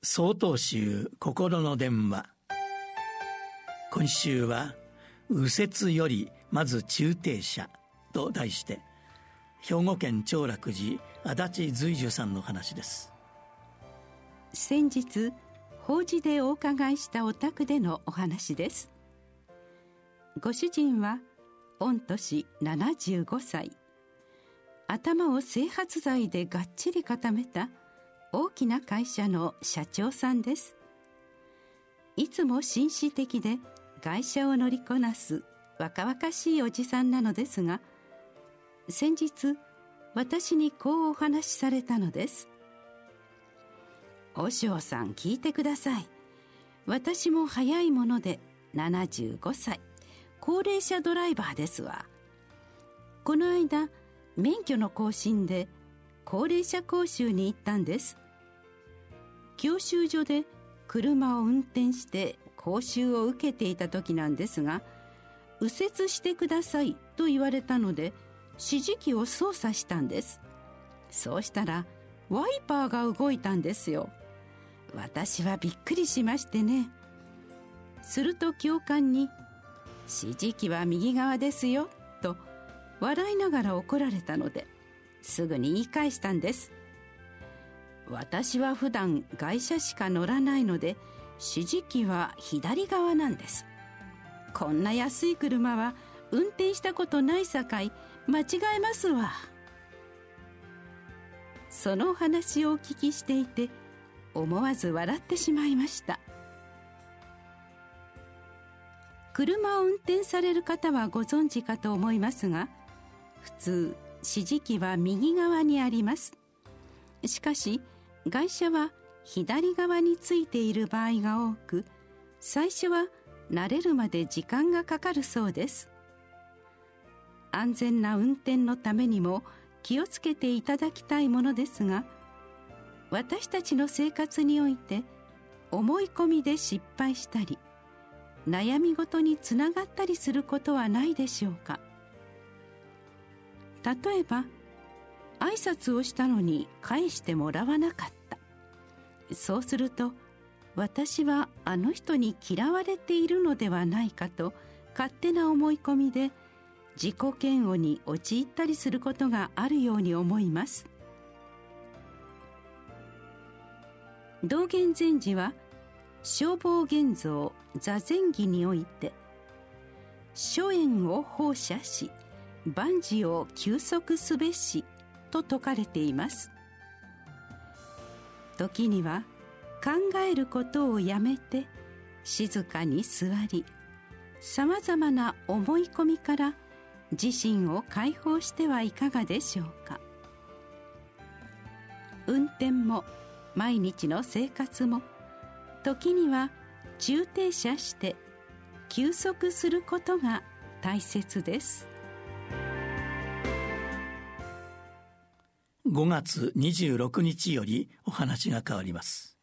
総統集心の電話。今週は右折よりまず中停車と題して兵庫県長楽寺足立随樹さんの話です。先日法事でお伺いしたお宅でのお話です。ご主人は御年75歳。頭を整髪剤でがっちり固めた大きな会社の社長さんです。いつも紳士的で会社を乗りこなす若々しいおじさんなのですが先日私にこうお話しされたのです。和尚さん聞いてください。私も早いもので75歳。高齢者ドライバーですわ。この間免許の更新で高齢者講習に行ったんです。教習所で車を運転して講習を受けていた時なんですが右折してくださいと言われたので指示器を操作したんです。そうしたらワイパーが動いたんですよ。私はびっくりしましてね。すると教官に「指示器は右側ですよ」と笑いながら怒られたのですぐに言い返したんです。私は普段外車しか乗らないので指示器は左側なんです。こんな安い車は運転したことないさかい間違えますわ。その話をお聞きしていて思わず笑ってしまいました。車を運転される方はご存知かと思いますが普通指示器は右側にあります。しかし外車は左側についている場合が多く最初は慣れるまで時間がかかるそうです。安全な運転のためにも気をつけていただきたいものですが私たちの生活において思い込みで失敗したり悩み事につながったりすることはないでしょうか。例えば挨拶をしたのに返してもらわなかった。そうすると私はあの人に嫌われているのではないかと勝手な思い込みで自己嫌悪に陥ったりすることがあるように思います。道元禅師は消防現像座禅儀において諸縁を放射し万事を休息すべしと説かれています。時には考えることをやめて静かに座りさまざまな思い込みから自身を解放してはいかがでしょうか。運転も毎日の生活も時には中停車して休息することが大切です。5月26日よりお話が変わります。